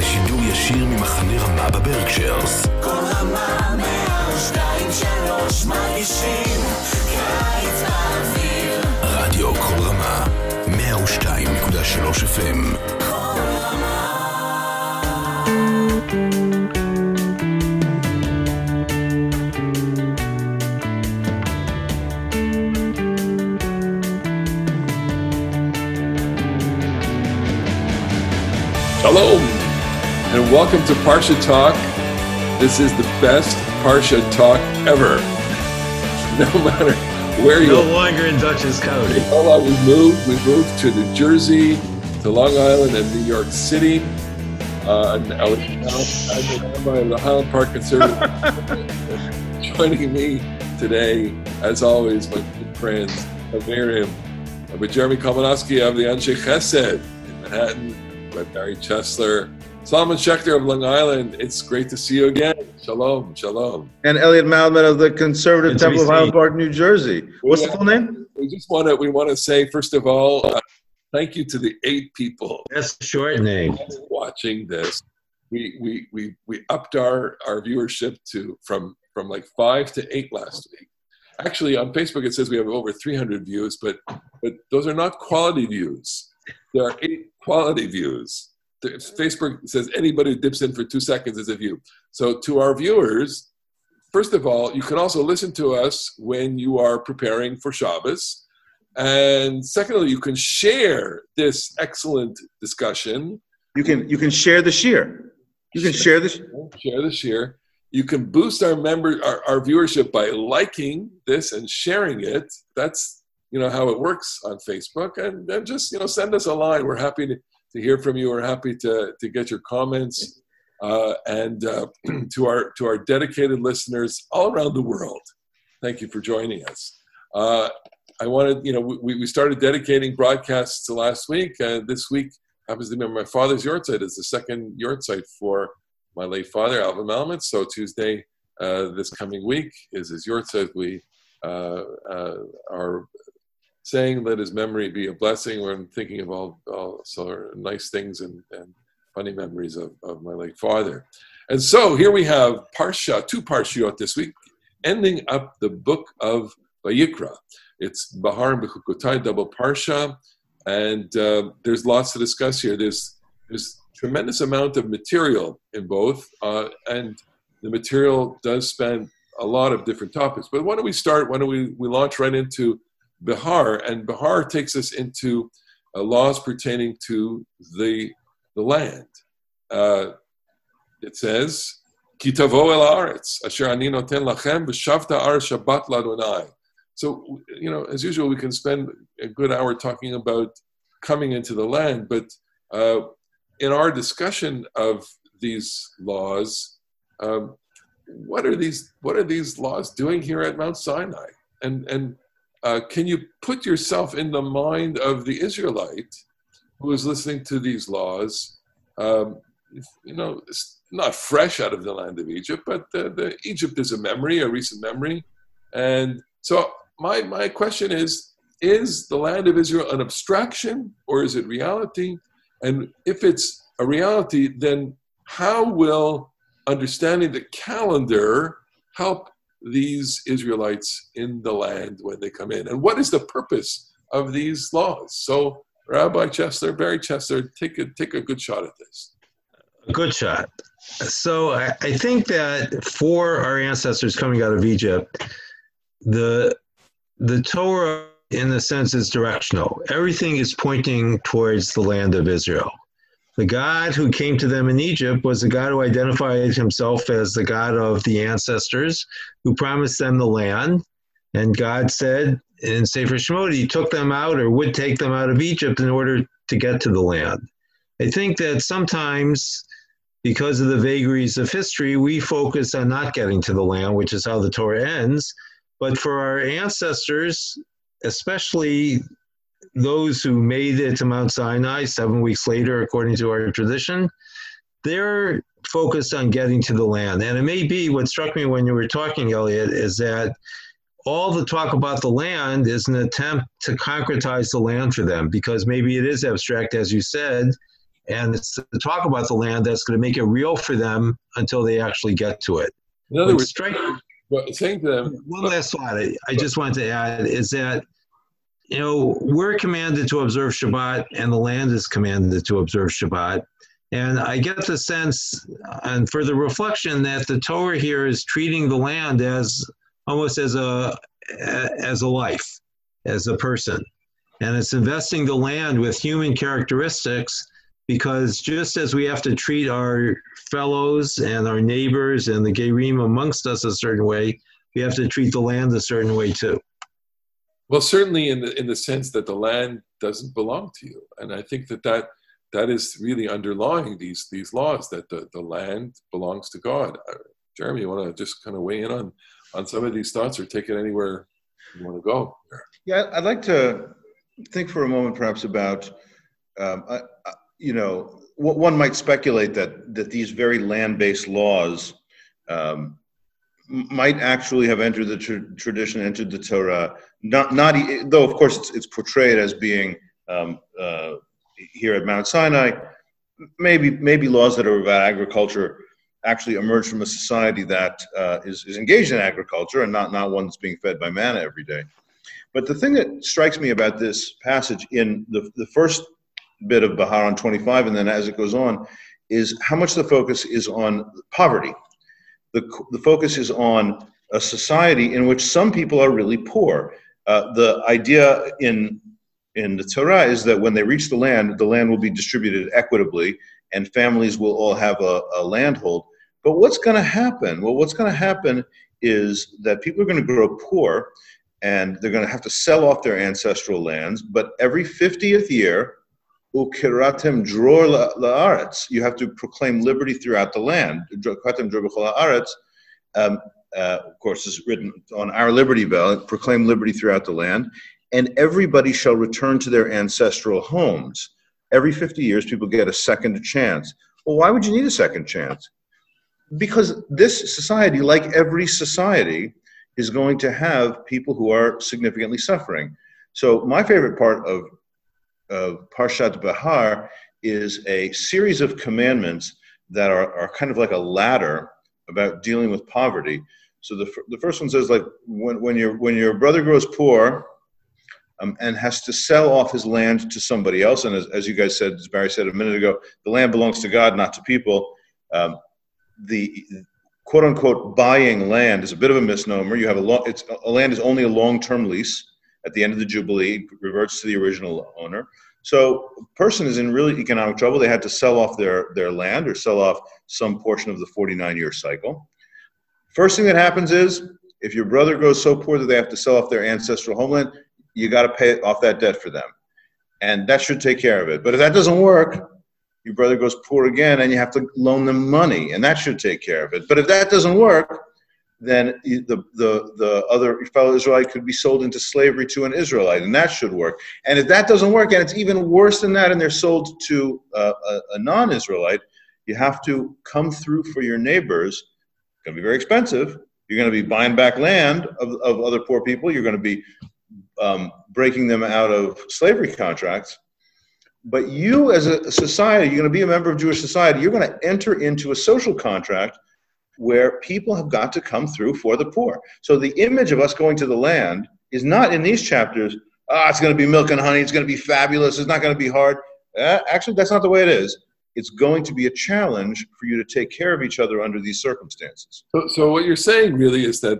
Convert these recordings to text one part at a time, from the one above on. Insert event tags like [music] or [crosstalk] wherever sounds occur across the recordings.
לשידור ישיר ממחנה רמה בברקשיירס. כל רמה מהשתיים שלוש מרגישים קיץ באוויר רדיו כל רמה, 102.3 FM. כל רמה Shalom, and welcome to Parsha Talk. This is the best Parsha talk ever. [laughs] No matter where you No are. longer in Dutchess County. Hold on, we moved. We moved to New Jersey, to Long Island, and New York City. Uh, and I was now I'm by the Highland Park Conservative. [laughs] Joining me today, as always, my good friends, Miriam, with Jeremy Kalmanofsky of the Anshe Chesed in Manhattan, by Barry Chesler, Solomon Schechter of Long Island. It's great to see you again. Shalom, shalom. and Elliot Malomet of the Conservative Good to be Temple of Highland. Park, New Jersey. What's the full name? We just want to we want to say first of all, uh, thank you to the eight people That's the short name. watching this. We we we we upped our our viewership to from from like five to eight last week. Actually, on Facebook it says we have over 300 views, but but those are not quality views. There are eight quality views. The- Facebook says anybody who dips in for two seconds is a view. So to our viewers, first of all, you can also listen to us when you are preparing for Shabbos. And secondly, you can share this excellent discussion You can you can share the shear. You can share this. share this year. You can boost our member our, our viewership by liking this and sharing it. That's you know how it works on Facebook. And then just you know send us a line. We're happy to, to hear from you. We're happy to, to get your comments. Uh, and uh, [clears throat] to our to our dedicated listeners all around the world, thank you for joining us. Uh, I wanted, you know, we, we started dedicating broadcasts last week. Uh, this week happens to be my father's yahrzeit. It's the second yahrzeit for my late father, Alvin Malomet. So Tuesday, uh, this coming week, is his yahrzeit. We uh, uh, are saying let his memory be a blessing. We're thinking of all, all sort of nice things and, and funny memories of, of my late father. And so here we have Parsha, two Parshiot this week, ending up the book of Vayikra. It's Bahar and Bechukotai, double Parsha, and uh, there's lots to discuss here. There's there's tremendous amount of material in both, uh, and the material does span a lot of different topics. But why don't we start? Why don't we, we launch right into Bahar? And Bahar takes us into uh, laws pertaining to the the land. Uh, it says, "Ki tavo el haaretz asher ani lachem shabbat ladonai." So you know, as usual, we can spend a good hour talking about coming into the land, but uh, in our discussion of these laws, um, what are these what are these laws doing here at Mount Sinai? And and uh, can you put yourself in the mind of the Israelite who is listening to these laws? Um, you know, it's not fresh out of the land of Egypt, but the, the Egypt is a memory, a recent memory, and so my my question is: Is the land of Israel an abstraction or is it reality? And if it's a reality, then how will understanding the calendar help these Israelites in the land when they come in? And what is the purpose of these laws? So, Rabbi Chesler, Barry Chesler, take a take a good shot at this. Good shot. So I, I think that for our ancestors coming out of Egypt, the the Torah, in a sense, is directional. Everything is pointing towards the land of Israel. The God who came to them in Egypt was the God who identified himself as the God of the ancestors, who promised them the land. And God said in Sefer Shemot, He took them out or would take them out of Egypt in order to get to the land. I think that sometimes, because of the vagaries of history, we focus on not getting to the land, which is how the Torah ends. But for our ancestors, especially those who made it to Mount Sinai seven weeks later, according to our tradition, they're focused on getting to the land. And it may be what struck me when you were talking, Elliot, is that all the talk about the land is an attempt to concretize the land for them because maybe it is abstract, as you said, and it's to talk about the land that's going to make it real for them until they actually get to it. In other words, strike- well, saying to them, one last thought I, I just wanted to add is that you know we're commanded to observe Shabbat and the land is commanded to observe Shabbat. And I get the sense, and further reflection, that the Torah here is treating the land as almost as a as a life, as a person, and it's investing the land with human characteristics because just as we have to treat our fellows and our neighbors and the Gerim amongst us a certain way, we have to treat the land a certain way too. Well, certainly in the in the sense that the land doesn't belong to you, and I think that that that is really underlying these these laws that the, the land belongs to God. Uh, Jeremy, you want to just kind of weigh in on on some of these thoughts, or take it anywhere you want to go? Yeah, I'd like to think for a moment, perhaps, about um, uh, uh, you know, one might speculate that that these very land-based laws um, might actually have entered the tr- tradition, entered the Torah. Not, not though, of course, it's, it's portrayed as being um, uh, here at Mount Sinai. Maybe, maybe laws that are about agriculture actually emerge from a society that uh, is is engaged in agriculture and not not one that's being fed by manna every day. But the thing that strikes me about this passage in the, the first bit of Bahar on 25, and then as it goes on, is how much the focus is on poverty. The, the focus is on a society in which some people are really poor. Uh, the idea in, in the Torah is that when they reach the land, the land will be distributed equitably and families will all have a, a landhold. But what's going to happen? Well, what's going to happen is that people are going to grow poor and they're going to have to sell off their ancestral lands. But every 50th year, ukiratem dror la'aretz, you have to proclaim liberty throughout the land. Ukiratem dror b'chol ha'aretz, um, uh, of course, is written on our Liberty Bell, proclaim liberty throughout the land, and everybody shall return to their ancestral homes. Every 50 years, people get a second chance. Well, why would you need a second chance? Because this society, like every society, is going to have people who are significantly suffering. So my favorite part of, of Parshat Bahar is a series of commandments that are, are kind of like a ladder about dealing with poverty. So the, the first one says like when, when your when your brother grows poor um, and has to sell off his land to somebody else, and as, as you guys said, as Barry said a minute ago, the land belongs to God, not to people. Um, the quote unquote buying land is a bit of a misnomer. You have a long, it's a land is only a long term lease. At the end of the jubilee, reverts to the original owner. So, a person is in really economic trouble. They had to sell off their their land or sell off some portion of the 49 year cycle. First thing that happens is if your brother goes so poor that they have to sell off their ancestral homeland, you got to pay off that debt for them, and that should take care of it. But if that doesn't work, your brother goes poor again and you have to loan them money and that should take care of it but if that doesn't work then the, the, the other fellow israelite could be sold into slavery to an israelite and that should work. And if that doesn't work and it's even worse than that and they're sold to uh, a, a non-israelite you have to come through for your neighbors. It's going to be very expensive. You're going to be buying back land of, of other poor people. You're going to be um, breaking them out of slavery contracts. But you, as a society, you're going to be a member of Jewish society, you're going to enter into a social contract where people have got to come through for the poor. So the image of us going to the land is not in these chapters, ah, it's going to be milk and honey, it's going to be fabulous, it's not going to be hard. Uh, actually, that's not the way it is. It's going to be a challenge for you to take care of each other under these circumstances. So, so what you're saying really is that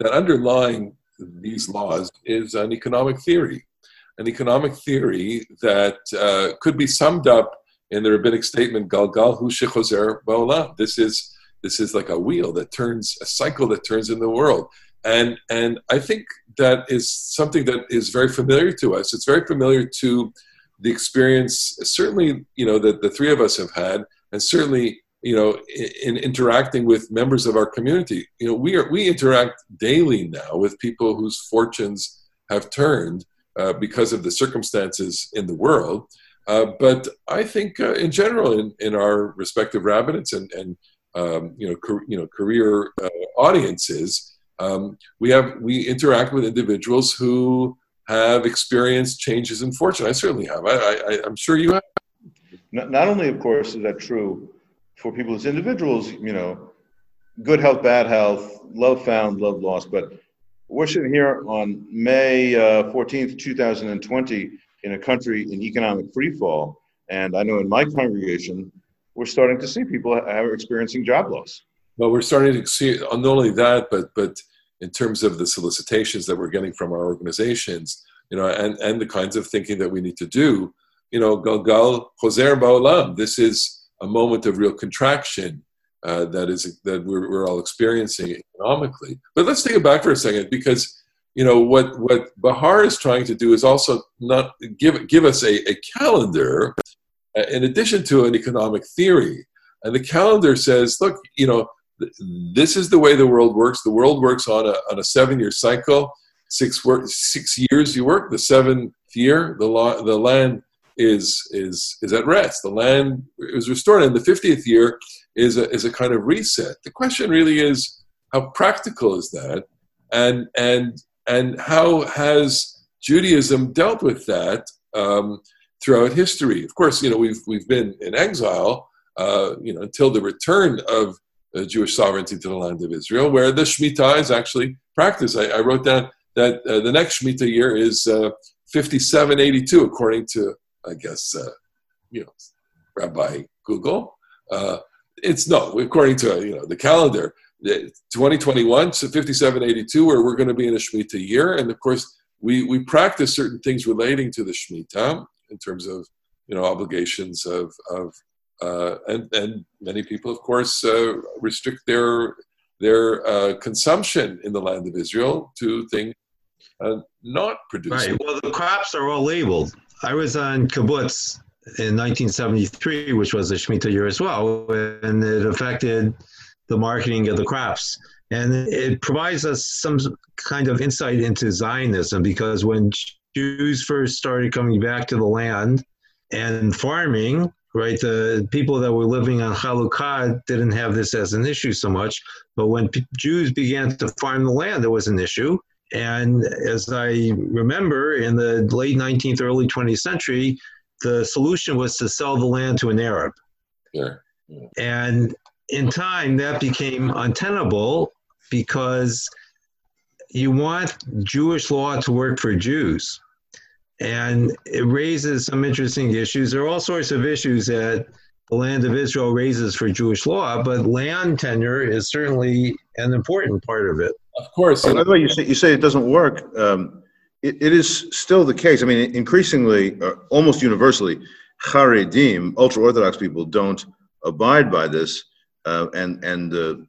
that underlying these laws is an economic theory, an economic theory that uh, could be summed up in the rabbinic statement "Galgal hu shechozer ba'olam." This is this is like a wheel that turns, a cycle that turns in the world, and and I think that is something that is very familiar to us. It's very familiar to the experience, certainly, you know, that the three of us have had, and certainly you know in, in interacting with members of our community. You know we are we interact daily now with people whose fortunes have turned uh, because of the circumstances in the world. Uh, but i think uh, in general in, in our respective rabbinates and, and um, you know car, you know career uh, audiences um, we have we interact with individuals who have experienced changes in fortune. I certainly have. I, I i'm sure you have. Not, not only, of course, is that true for people as individuals, you know, good health, bad health, love found, love lost, but we're sitting here on May uh, 14th, 2020, in a country in economic freefall. And I know in my congregation, we're starting to see people are experiencing job loss. Well, we're starting to see not only that, but but in terms of the solicitations that we're getting from our organizations, you know, and, and the kinds of thinking that we need to do, you know, Galgal Choser Ba'olam. This is a moment of real contraction uh, that is that we're, we're all experiencing economically. But let's take it back for a second because you know what what Bahar is trying to do is also not give give us a, a calendar uh, in addition to an economic theory. And the calendar says, look, you know, this is the way the world works. The world works on a, on a seven year cycle. Six work, six years you work. The seventh year, the the land is is is at rest. The land is restored, and the fiftieth year is a, is a kind of reset. The question really is how practical is that, and and and how has Judaism dealt with that um, throughout history? Of course, you know we've we've been in exile, uh, you know, until the return of uh, Jewish sovereignty to the land of Israel, where the Shemitah is actually practiced. I, I wrote down that uh, the next Shemitah year is uh, 5782, according to, I guess, uh, you know, Rabbi Google. Uh, it's no, according to you know the calendar, 2021 so 5782, where we're going to be in a Shemitah year, and of course we we practice certain things relating to the Shemitah in terms of you know obligations of of uh, and and many people, of course, uh, restrict their their uh, consumption in the land of Israel to things uh, not produced. Right. Well, the crops are all labeled. I was on kibbutz in 1973, which was a Shemitah year as well, and it affected the marketing of the crops. And it provides us some kind of insight into Zionism because when Jews first started coming back to the land and farming, right, the people that were living on Chalukah didn't have this as an issue so much. But when P- Jews began to farm the land, there was an issue. And as I remember, in the late 19th, early 20th century, the solution was to sell the land to an Arab. Yeah. yeah. And in time, that became untenable because you want Jewish law to work for Jews. And it raises some interesting issues. There are all sorts of issues that the land of Israel raises for Jewish law, but land tenure is certainly an important part of it. Of course. By the way, you say, you say it doesn't work. Um, it, it is still the case. I mean, increasingly, uh, almost universally, Haredim, ultra Orthodox people, don't abide by this, uh, and and the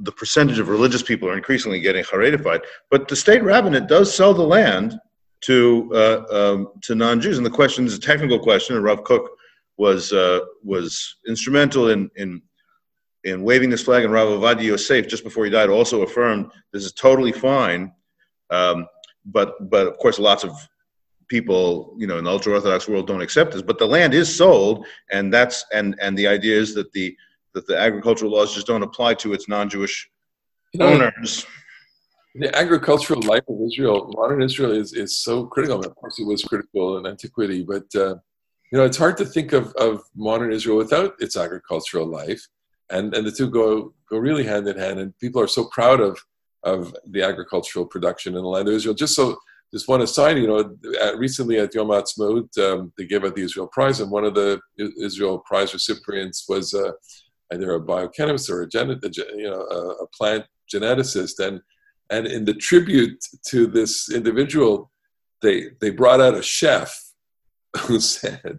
the percentage of religious people are increasingly getting Haredified. But the state rabbinate does sell the land to uh, um, to non-Jews, and the question is a technical question. And Rav Kook was uh, was instrumental in in in waving this flag, and Rav Ovadia Yosef, just before he died, also affirmed this is totally fine. Um, but but of course, lots of people, you know, in the ultra orthodox world don't accept this. But the land is sold, and that's and and the idea is that the that the agricultural laws just don't apply to its non-Jewish you know, owners. The agricultural life of Israel, modern Israel, is is so critical. Of course, it was critical in antiquity, but uh, you know, it's hard to think of, of modern Israel without its agricultural life, and and the two go go really hand in hand. And people are so proud of of the agricultural production in the land of Israel. Just so, just one aside, you know, recently at Yom Ha'atzmaut, um, they gave out the Israel Prize, and one of the Israel Prize recipients was uh, either a biochemist or a, gen- you know, a, a plant geneticist, and and in the tribute to this individual, they they brought out a chef [laughs] who said,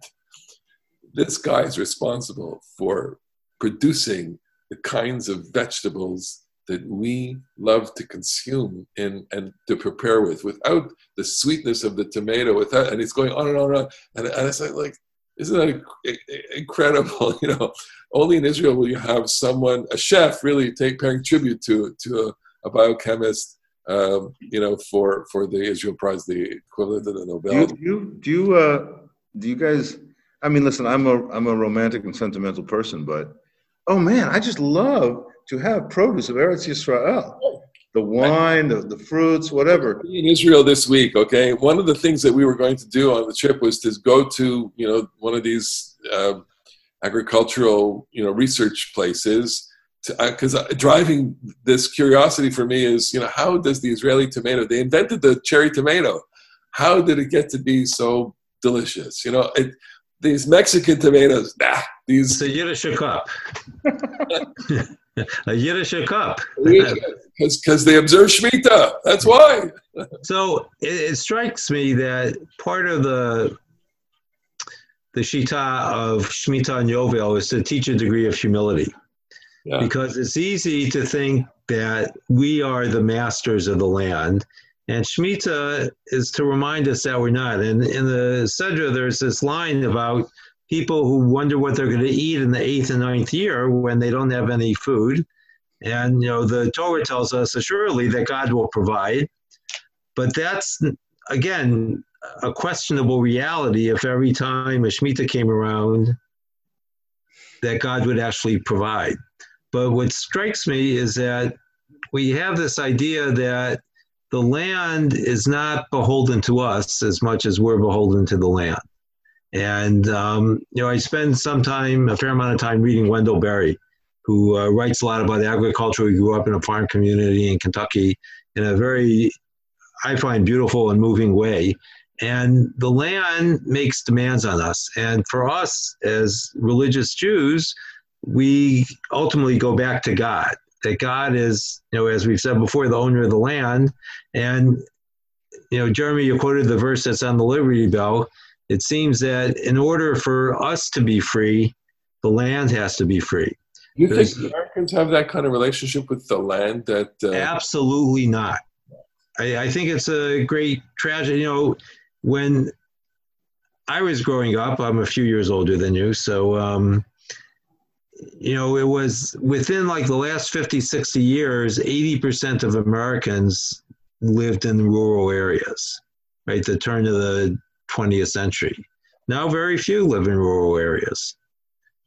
"This guy is responsible for producing the kinds of vegetables that we love to consume and, and to prepare with without the sweetness of the tomato without and it's going on and on and on. And, and it's like, like isn't that incredible [laughs] you know only in israel will you have someone a chef really take paying tribute to to a, a biochemist um, you know for for the israel prize the equivalent of the nobel do you do you, uh, do you guys i mean listen i'm a i'm a romantic and sentimental person but oh man i just love to have produce of Eretz Yisrael. The wine, the, the fruits, whatever. In Israel this week, okay. One of the things that we were going to do on the trip was to go to, you know, one of these uh, agricultural, you know, research places. Because uh, driving this curiosity for me is, you know, how does the Israeli tomato? They invented the cherry tomato. How did it get to be so delicious? You know, it, these Mexican tomatoes, nah, these. It's a Yiddish cup. [laughs] [laughs] a Yiddish cup. Because they observe Shemitah. That's why. so it, it, strikes me that part of the the shita of Shemitah and Yovel is to teach a degree of humility. Yeah. Because it's easy to think that we are the masters of the land. And Shemitah is to remind us that we're not. And in the Sedra, there's this line about people who wonder what they're going to eat in the eighth and ninth year when they don't have any food. And, you know, the Torah tells us assuredly that God will provide. But that's, again, a questionable reality if every time a Shemitah came around that God would actually provide. But what strikes me is that we have this idea that the land is not beholden to us as much as we're beholden to the land. And, um, you know, I spend some time, a fair amount of time reading Wendell Berry, who uh, writes a lot about the agriculture. He grew up in a farm community in Kentucky in a very, I find, beautiful and moving way. And the land makes demands on us. And for us as religious Jews, we ultimately go back to God. That God is, you know, as we've said before, the owner of the land. And, you know, Jeremy, you quoted the verse that's on the Liberty Bell it seems that in order for us to be free, the land has to be free. You think Americans have that kind of relationship with the land that? Uh... Absolutely not. I, I think it's a great tragedy. You know, when I was growing up, I'm a few years older than you, so um, you know, it was within like the last 50, 60 years, 80% of Americans lived in rural areas, right? The turn of the 20th century. Now, very few live in rural areas.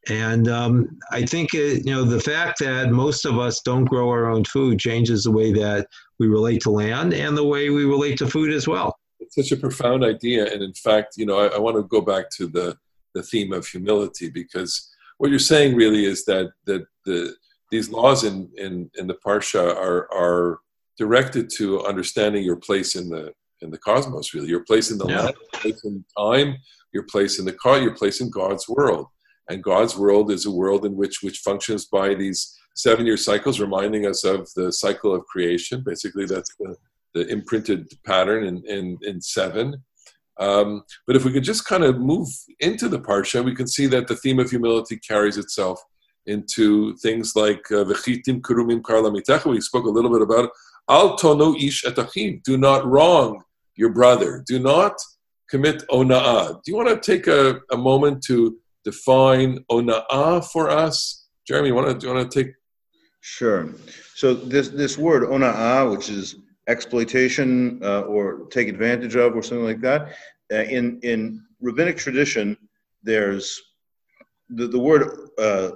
And um, I think it, you know the fact that most of us don't grow our own food changes the way that we relate to land and the way we relate to food as well. It's such a profound idea, and in fact, you know, I, I want to go back to the the theme of humility because what you're saying really is that that the these laws in in, in the parsha are are directed to understanding your place in the in the cosmos, really. Your place in the yeah. land, your place in time, your place in the car, your place in God's world. And God's world is a world in which which functions by these seven-year cycles, reminding us of the cycle of creation. Basically, that's the, the imprinted pattern in, in, in seven. Um, but if we could just kind of move into the parsha, we can see that the theme of humility carries itself into things like uh, v'chitim kurumim karlamitecha. We spoke a little bit about. Al tonu ish etachim. Do not wrong your brother. Do not commit ona'ah. Do you want to take a, a moment to define ona'ah for us? Jeremy, want to, you want to take? Sure. So this, this word ona'ah, which is exploitation uh, or take advantage of or something like that, uh, in, in rabbinic tradition, there's the, the word uh,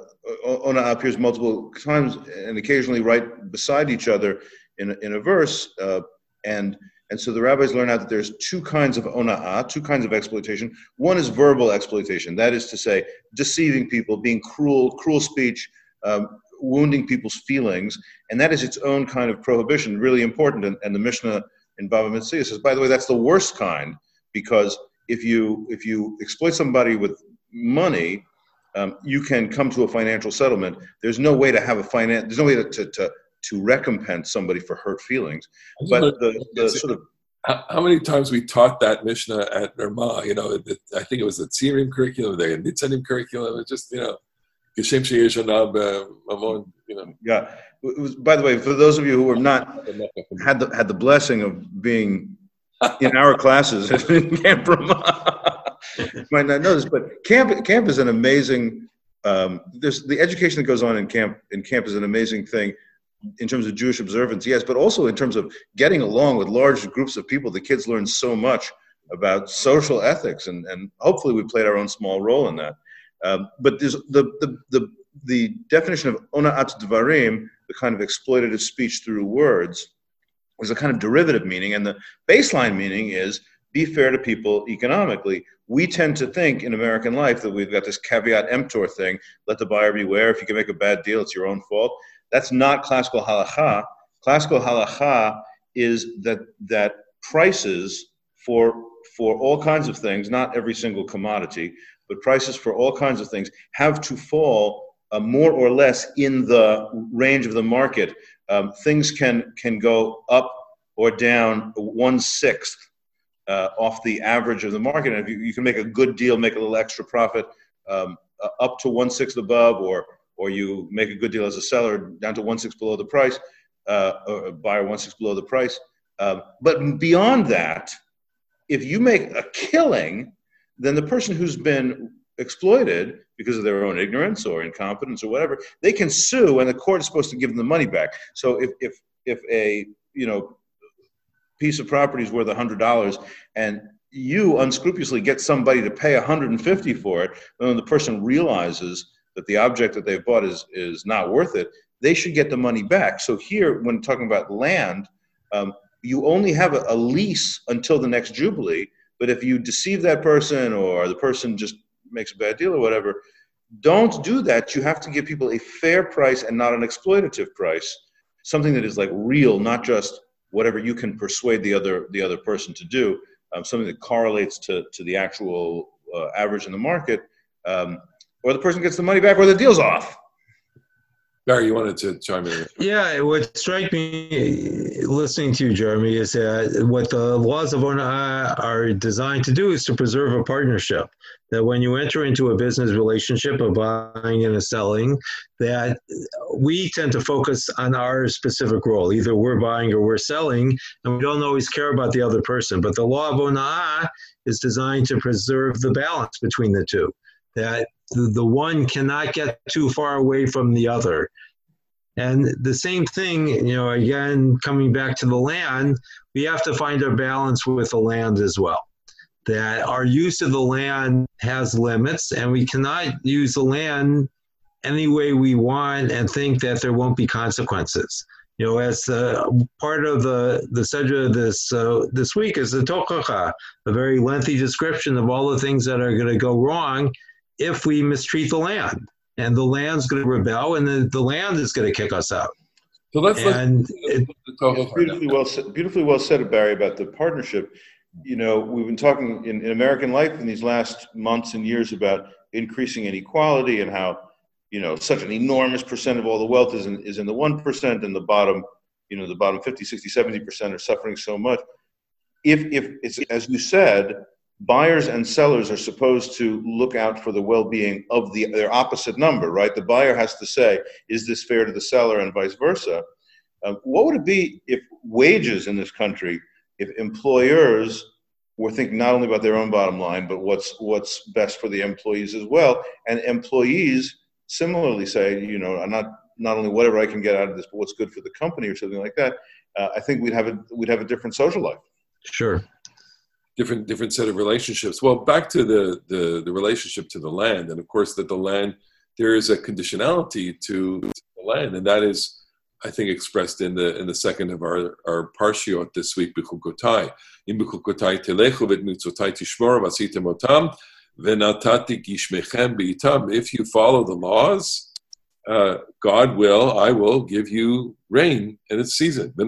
ona'ah appears multiple times and occasionally right beside each other in, in a verse. Uh, and and so the rabbis learn out that there's two kinds of ona'ah, two kinds of exploitation. One is verbal exploitation, that is to say, deceiving people, being cruel, cruel speech, um, wounding people's feelings, and that is its own kind of prohibition, really important. And, and the Mishnah in Bava Metzia says, by the way, that's the worst kind because if you if you exploit somebody with money, um, you can come to a financial settlement. There's no way to have a finance. There's no way to, to, to to recompense somebody for hurt feelings. But the, the sort of how, many times we taught that Mishnah at Nerma? You know, I think it was the Tzirim curriculum, the Nitzanim curriculum. It just, you know, Geshem uh, you know. Yeah. Was, by the way, for those of you who have not had the had the blessing of being in our classes [laughs] in Camp Ramah, might not know this, but camp camp is an amazing. Um, there's the education that goes on in camp in camp is an amazing thing in terms of Jewish observance, yes, but also in terms of getting along with large groups of people. The kids learn so much about social ethics, and, and hopefully we played our own small role in that. Um, but there's the, the, the, the definition of ona'at dvarim, the kind of exploitative speech through words, is a kind of derivative meaning, and the baseline meaning is be fair to people economically. We tend to think in American life that we've got this caveat emptor thing let the buyer beware. If you can make a bad deal, it's your own fault. That's not classical halacha. Classical halacha is that, that prices for, for all kinds of things, not every single commodity, but prices for all kinds of things have to fall uh, more or less in the range of the market. Um, things can, can go up or down one sixth uh, off the average of the market. And if you, you, can make a good deal, make a little extra profit um, uh, up to one sixth above, or or you make a good deal as a seller down to one sixth below the price, uh, or buyer one sixth below the price. Um, but beyond that, if you make a killing, then the person who's been exploited because of their own ignorance or incompetence or whatever, they can sue, and the court is supposed to give them the money back. So if if if a you know piece of property is worth $100 and you unscrupulously get somebody to pay 150 for it when the person realizes that the object that they've bought is, is not worth it they should get the money back. So here when talking about land um, you only have a, a lease until the next jubilee but if you deceive that person or the person just makes a bad deal or whatever don't do that. You have to give people a fair price and not an exploitative price something that is like real not just whatever you can persuade the other the other person to do, um, something that correlates to to the actual uh, average in the market, um, or the person gets the money back, or the deal's off. Barry, you wanted to chime in. Yeah, what strikes me listening to you, Jeremy, is that what the laws of ona'ah are designed to do is to preserve a partnership. That when you enter into a business relationship of buying and selling, that we tend to focus on our specific role. Either we're buying or we're selling, and we don't always care about the other person. But the law of ona'ah is designed to preserve the balance between the two. That the, one cannot get too far away from the other. And the same thing, you know, again, coming back to the land, we have to find a balance with the land as well. That our use of the land has limits, and we cannot use the land any way we want and think that there won't be consequences. You know, as uh, part of the the sedra this uh, this week is the tochacha, a very lengthy description of all the things that are going to go wrong if we mistreat the land. And the land's going to rebel, and the, the land is going to kick us out. So let's and it, beautifully well said, beautifully well said, Barry, about the partnership. You know, we've been talking in, in American life in these last months and years about increasing inequality and how you know such an enormous percent of all the wealth is in, is in the 1% and the bottom you know the bottom 50 60 70% are suffering so much if if it's as you said buyers and sellers are supposed to look out for the well-being of the their opposite number right? The buyer has to say is this fair to the seller? and vice versa. Um, what would it be if wages in this country if employers were thinking not only about their own bottom line but what's what's best for the employees as well? And employees similarly say you know i'm not not only whatever i can get out of this but what's good for the company or something like that. Uh, i think we'd have a we'd have a different social life. Sure different different set of relationships. Well, back to the, the the relationship to the land, and of course that the land there is a conditionality to, to the land, and that is, I think, expressed in the in the second of our our parshiot this week, Bechukotai. In telechu tishmor v'asitem otam v'natati gishmechem beitam. If you follow the laws, uh, God will, I will give you rain in its season. The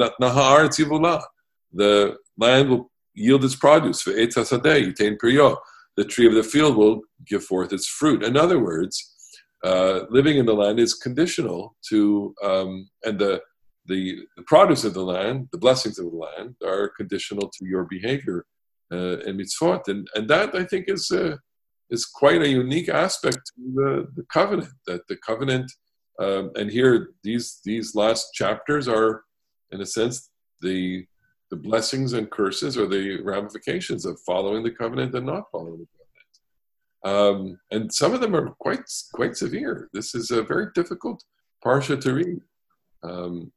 land will yield its produce. The tree of the field will give forth its fruit. In other words, uh, living in the land is conditional to, um, and the, the, the produce of the land, the blessings of the land, are conditional to your behavior uh, and mitzvot. And, and that, I think, is, uh, is quite a unique aspect to the, the covenant, that the covenant, um, and here these, these last chapters are, in a sense, the the blessings and curses or the ramifications of following the covenant and not following the covenant. Um, and some of them are quite quite severe. This is a very difficult parsha to read. Um,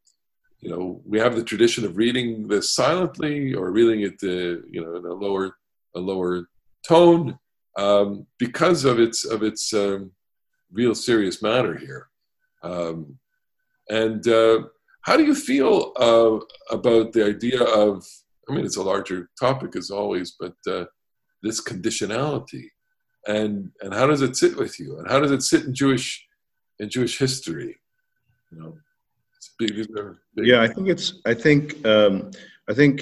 you know, we have the tradition of reading this silently or reading it, uh, you know, in a lower a lower tone um, because of its of its um, real serious matter here. Um, and uh, how do you feel uh, about the idea of I mean, it's a larger topic as always, but uh, this conditionality, and and how does it sit with you, and how does it sit in Jewish in Jewish history? You know, big. big- Yeah, I think it's. I think. Um, I think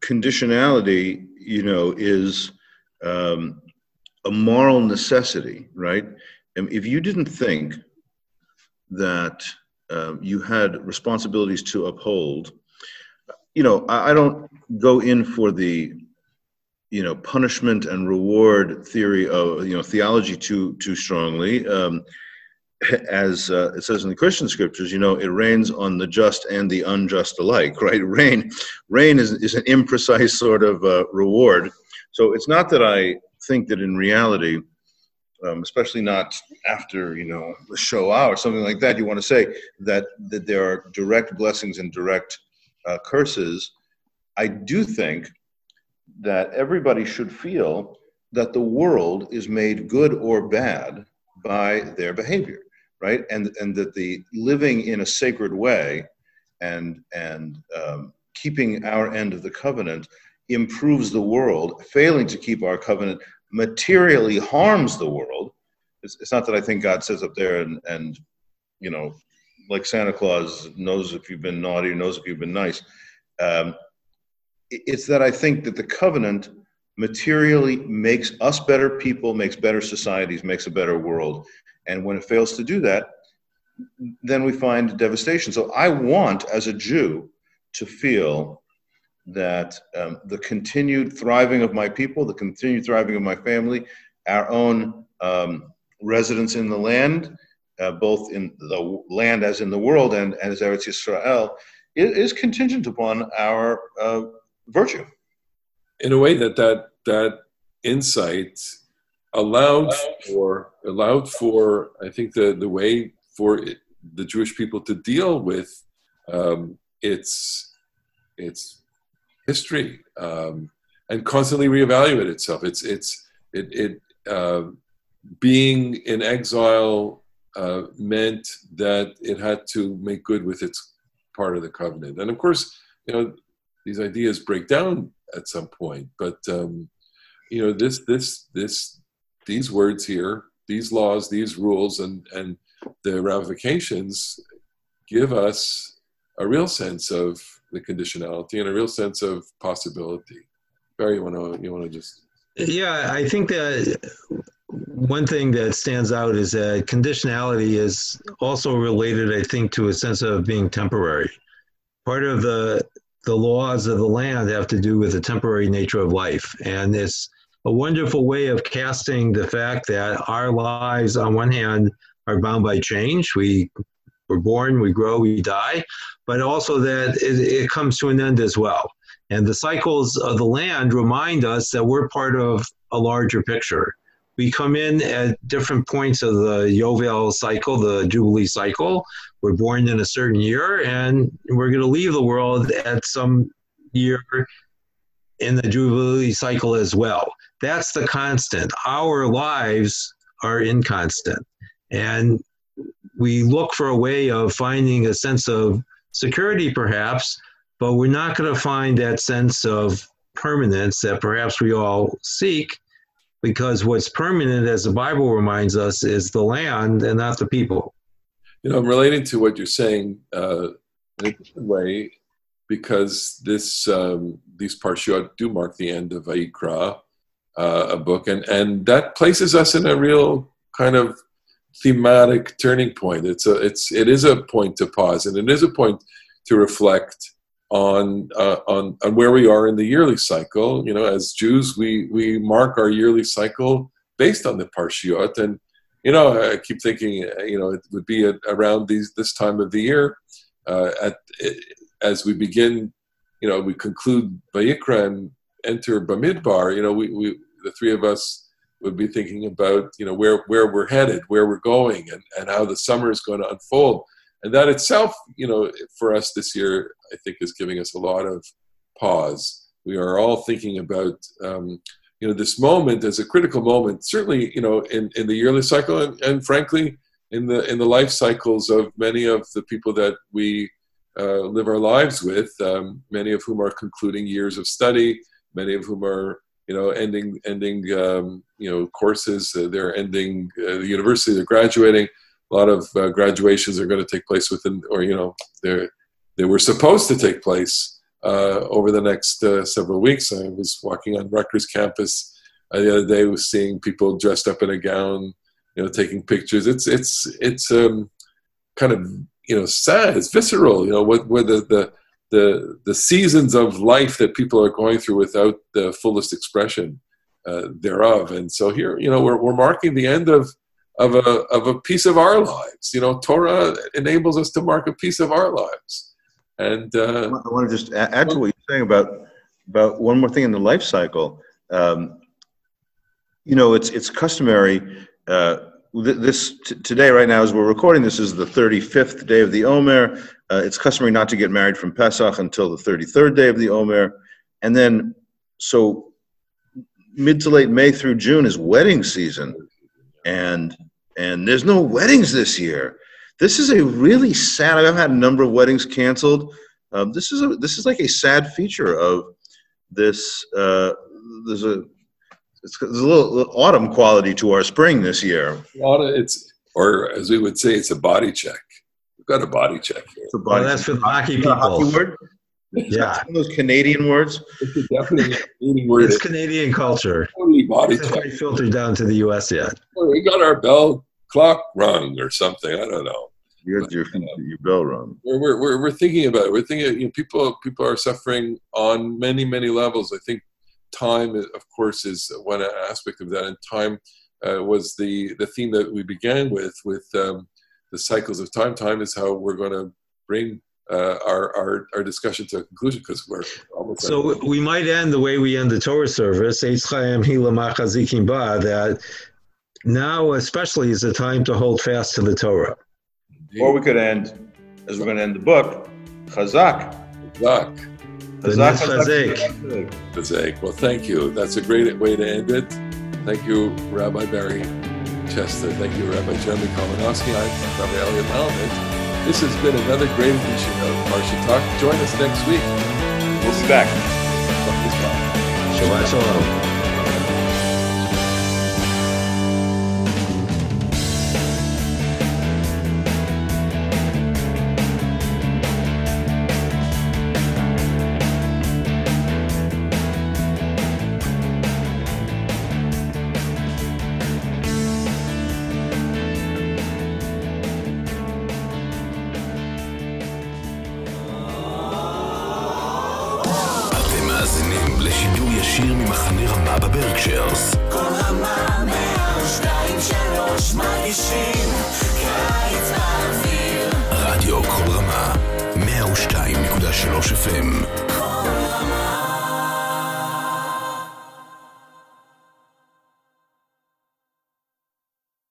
conditionality, you know, is um, a moral necessity, right? And if you didn't think that um, you had responsibilities to uphold, you know, I, I don't go in for the, you know, punishment and reward theory of you know theology too too strongly. Um, as uh, it says in the Christian scriptures, you know, it rains on the just and the unjust alike, [laughs] right? Rain, rain is, is an imprecise sort of uh, reward. So it's not that I think that in reality, um, especially not after you know the Shoah or something like that, you want to say that that there are direct blessings and direct uh, curses. I do think that everybody should feel that the world is made good or bad by their behavior right and and that the living in a sacred way and and um, keeping our end of the covenant improves the world failing to keep our covenant materially harms the world it's, it's not that i think god sits up there and and you know like santa claus knows if you've been naughty knows if you've been nice um, it's that i think that the covenant materially makes us better people makes better societies makes a better world and when it fails to do that, then we find devastation. So I want, as a Jew, to feel that um, the continued thriving of my people, the continued thriving of my family, our own um, residence in the land, uh, both in the land as in the world and, and as Eretz Yisrael, is, is contingent upon our uh, virtue. in a way that that that insight allowed for allowed for I think the the way for it, the Jewish people to deal with um, its its history um, and constantly reevaluate itself. It's it's it it uh, being in exile uh, meant that it had to make good with its part of the covenant, and of course, you know these ideas break down at some point, but um, you know this this this these words here, these laws, these rules, and and the ramifications give us a real sense of the conditionality and a real sense of possibility. Barry, you want to you want to just Yeah, I think that one thing that stands out is that conditionality is also related, I think, to a sense of being temporary. Part of the the laws of the land have to do with the temporary nature of life, and it's a wonderful way of casting the fact that our lives, on one hand, are bound by change. We we're born, we grow, we die, but also that it, it comes to an end as well. And the cycles of the land remind us that we're part of a larger picture. We come in at different points of the Yovel cycle, the Jubilee cycle. We're born in a certain year, and we're going to leave the world at some year in the Jubilee cycle as well. That's the constant. Our lives are inconstant. And we look for a way of finding a sense of security, perhaps, but we're not going to find that sense of permanence that perhaps we all seek because what's permanent, as the Bible reminds us, is the land and not the people. you know I'm relating to what you're saying uh, in a way because this um, these parshiot do mark the end of Vayikra, uh, a book, and and that places us in a real kind of thematic turning point. It's a it's it is a point to pause, and it is a point to reflect on uh, on on where we are in the yearly cycle. You know, as Jews, we we mark our yearly cycle based on the parshiot, and you know, I keep thinking, you know, it would be around these this time of the year, uh, at as we begin, you know, we conclude Vayikra and enter Bamidbar. You know, we, we the three of us would be thinking about, you know, where where we're headed, where we're going, and and how the summer is going to unfold. And that itself, you know, for us this year, I think is giving us a lot of pause. We are all thinking about. Um, you know this moment as a critical moment certainly you know in, in the yearly cycle and, and frankly in the in the life cycles of many of the people that we uh, live our lives with, um, many of whom are concluding years of study, many of whom are you know ending ending um, you know courses. Uh, they're ending uh, the university. They're graduating. A lot of uh, graduations are going to take place within, or you know, they they were supposed to take place uh, over the next uh, several weeks. I was walking on Rutgers campus the other day, was seeing people dressed up in a gown, you know, taking pictures. It's it's it's um, kind of you know sad. It's visceral. You know, what what the, the the the seasons of life that people are going through without the fullest expression uh, thereof. And so here, you know, we're we're marking the end of of a of a piece of our lives. You know, Torah enables us to mark a piece of our lives. And uh, I want to just add to what you're saying about about one more thing in the life cycle. Um, you know, it's it's customary. Uh, this t- today, right now, as we're recording, this is the 35th day of the Omer. Uh, it's customary not to get married from Pesach until the 33rd day of the Omer, and then so mid to late May through June is wedding season, and and there's no weddings this year. This is a really sad. I've had a number of weddings canceled. Um, this is a this is like a sad feature of this. Uh, there's a it's, there's a little, little, autumn quality to our spring this year. It's or as we would say, it's a body check. We've got a body check here. It's a body well, that's for the hockey people. Hockey word? Yeah, [laughs] those Canadian words. It's definitely Canadian word. It's Canadian culture. Totally body it's check. filtered down to the U.S. yet. we got our bell clock rung or something. I don't know. Your, your, uh, your bell rung. We're, we're, we're thinking about it. We're thinking. You know, people people are suffering on many many levels. I think time, of course, is one aspect of that, and time uh, was the the theme that we began with with um, the cycles of time. Time is how we're going to bring uh, our, our, our discussion to a conclusion because we're almost. So we might end the way we end the Torah service, that now especially is the time to hold fast to the Torah. Indeed. Or we could end, as we're going to end the book, Chazak. Chazak. Chazak. Chazak. Well, thank you. That's a great way to end it. Thank you, Rabbi Barry Chester. Thank you, Rabbi Jeremy Kalmanofsky. I'm Rabbi Elliot Malomet. This has been another great edition of Parsha Talk. Join us next week. We'll be back. Shabbat Shalom.